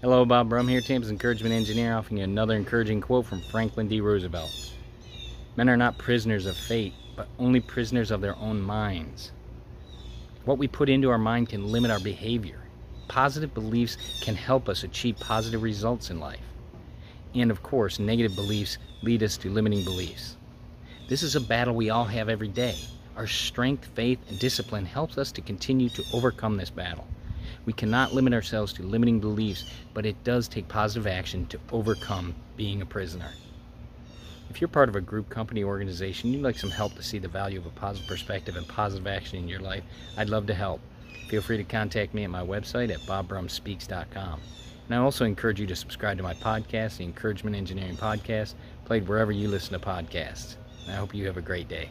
Hello, Bob Brum here, Tampa's Encouragement Engineer, offering you another encouraging quote from Franklin D. Roosevelt. Men are not prisoners of fate, but only prisoners of their own minds. What we put into our mind can limit our behavior. Positive beliefs can help us achieve positive results in life. And of course, negative beliefs lead us to limiting beliefs. This is a battle we all have every day. Our strength, faith, and discipline helps us to continue to overcome this battle. We cannot limit ourselves to limiting beliefs, but it does take positive action to overcome being a prisoner. If you're part of a group, company, organization, you'd like some help to see the value of a positive perspective and positive action in your life, I'd love to help. Feel free to contact me at my website at bobbrumspeaks.com. And I also encourage you to subscribe to my podcast, the Encouragement Engineering Podcast, played wherever you listen to podcasts. And I hope you have a great day.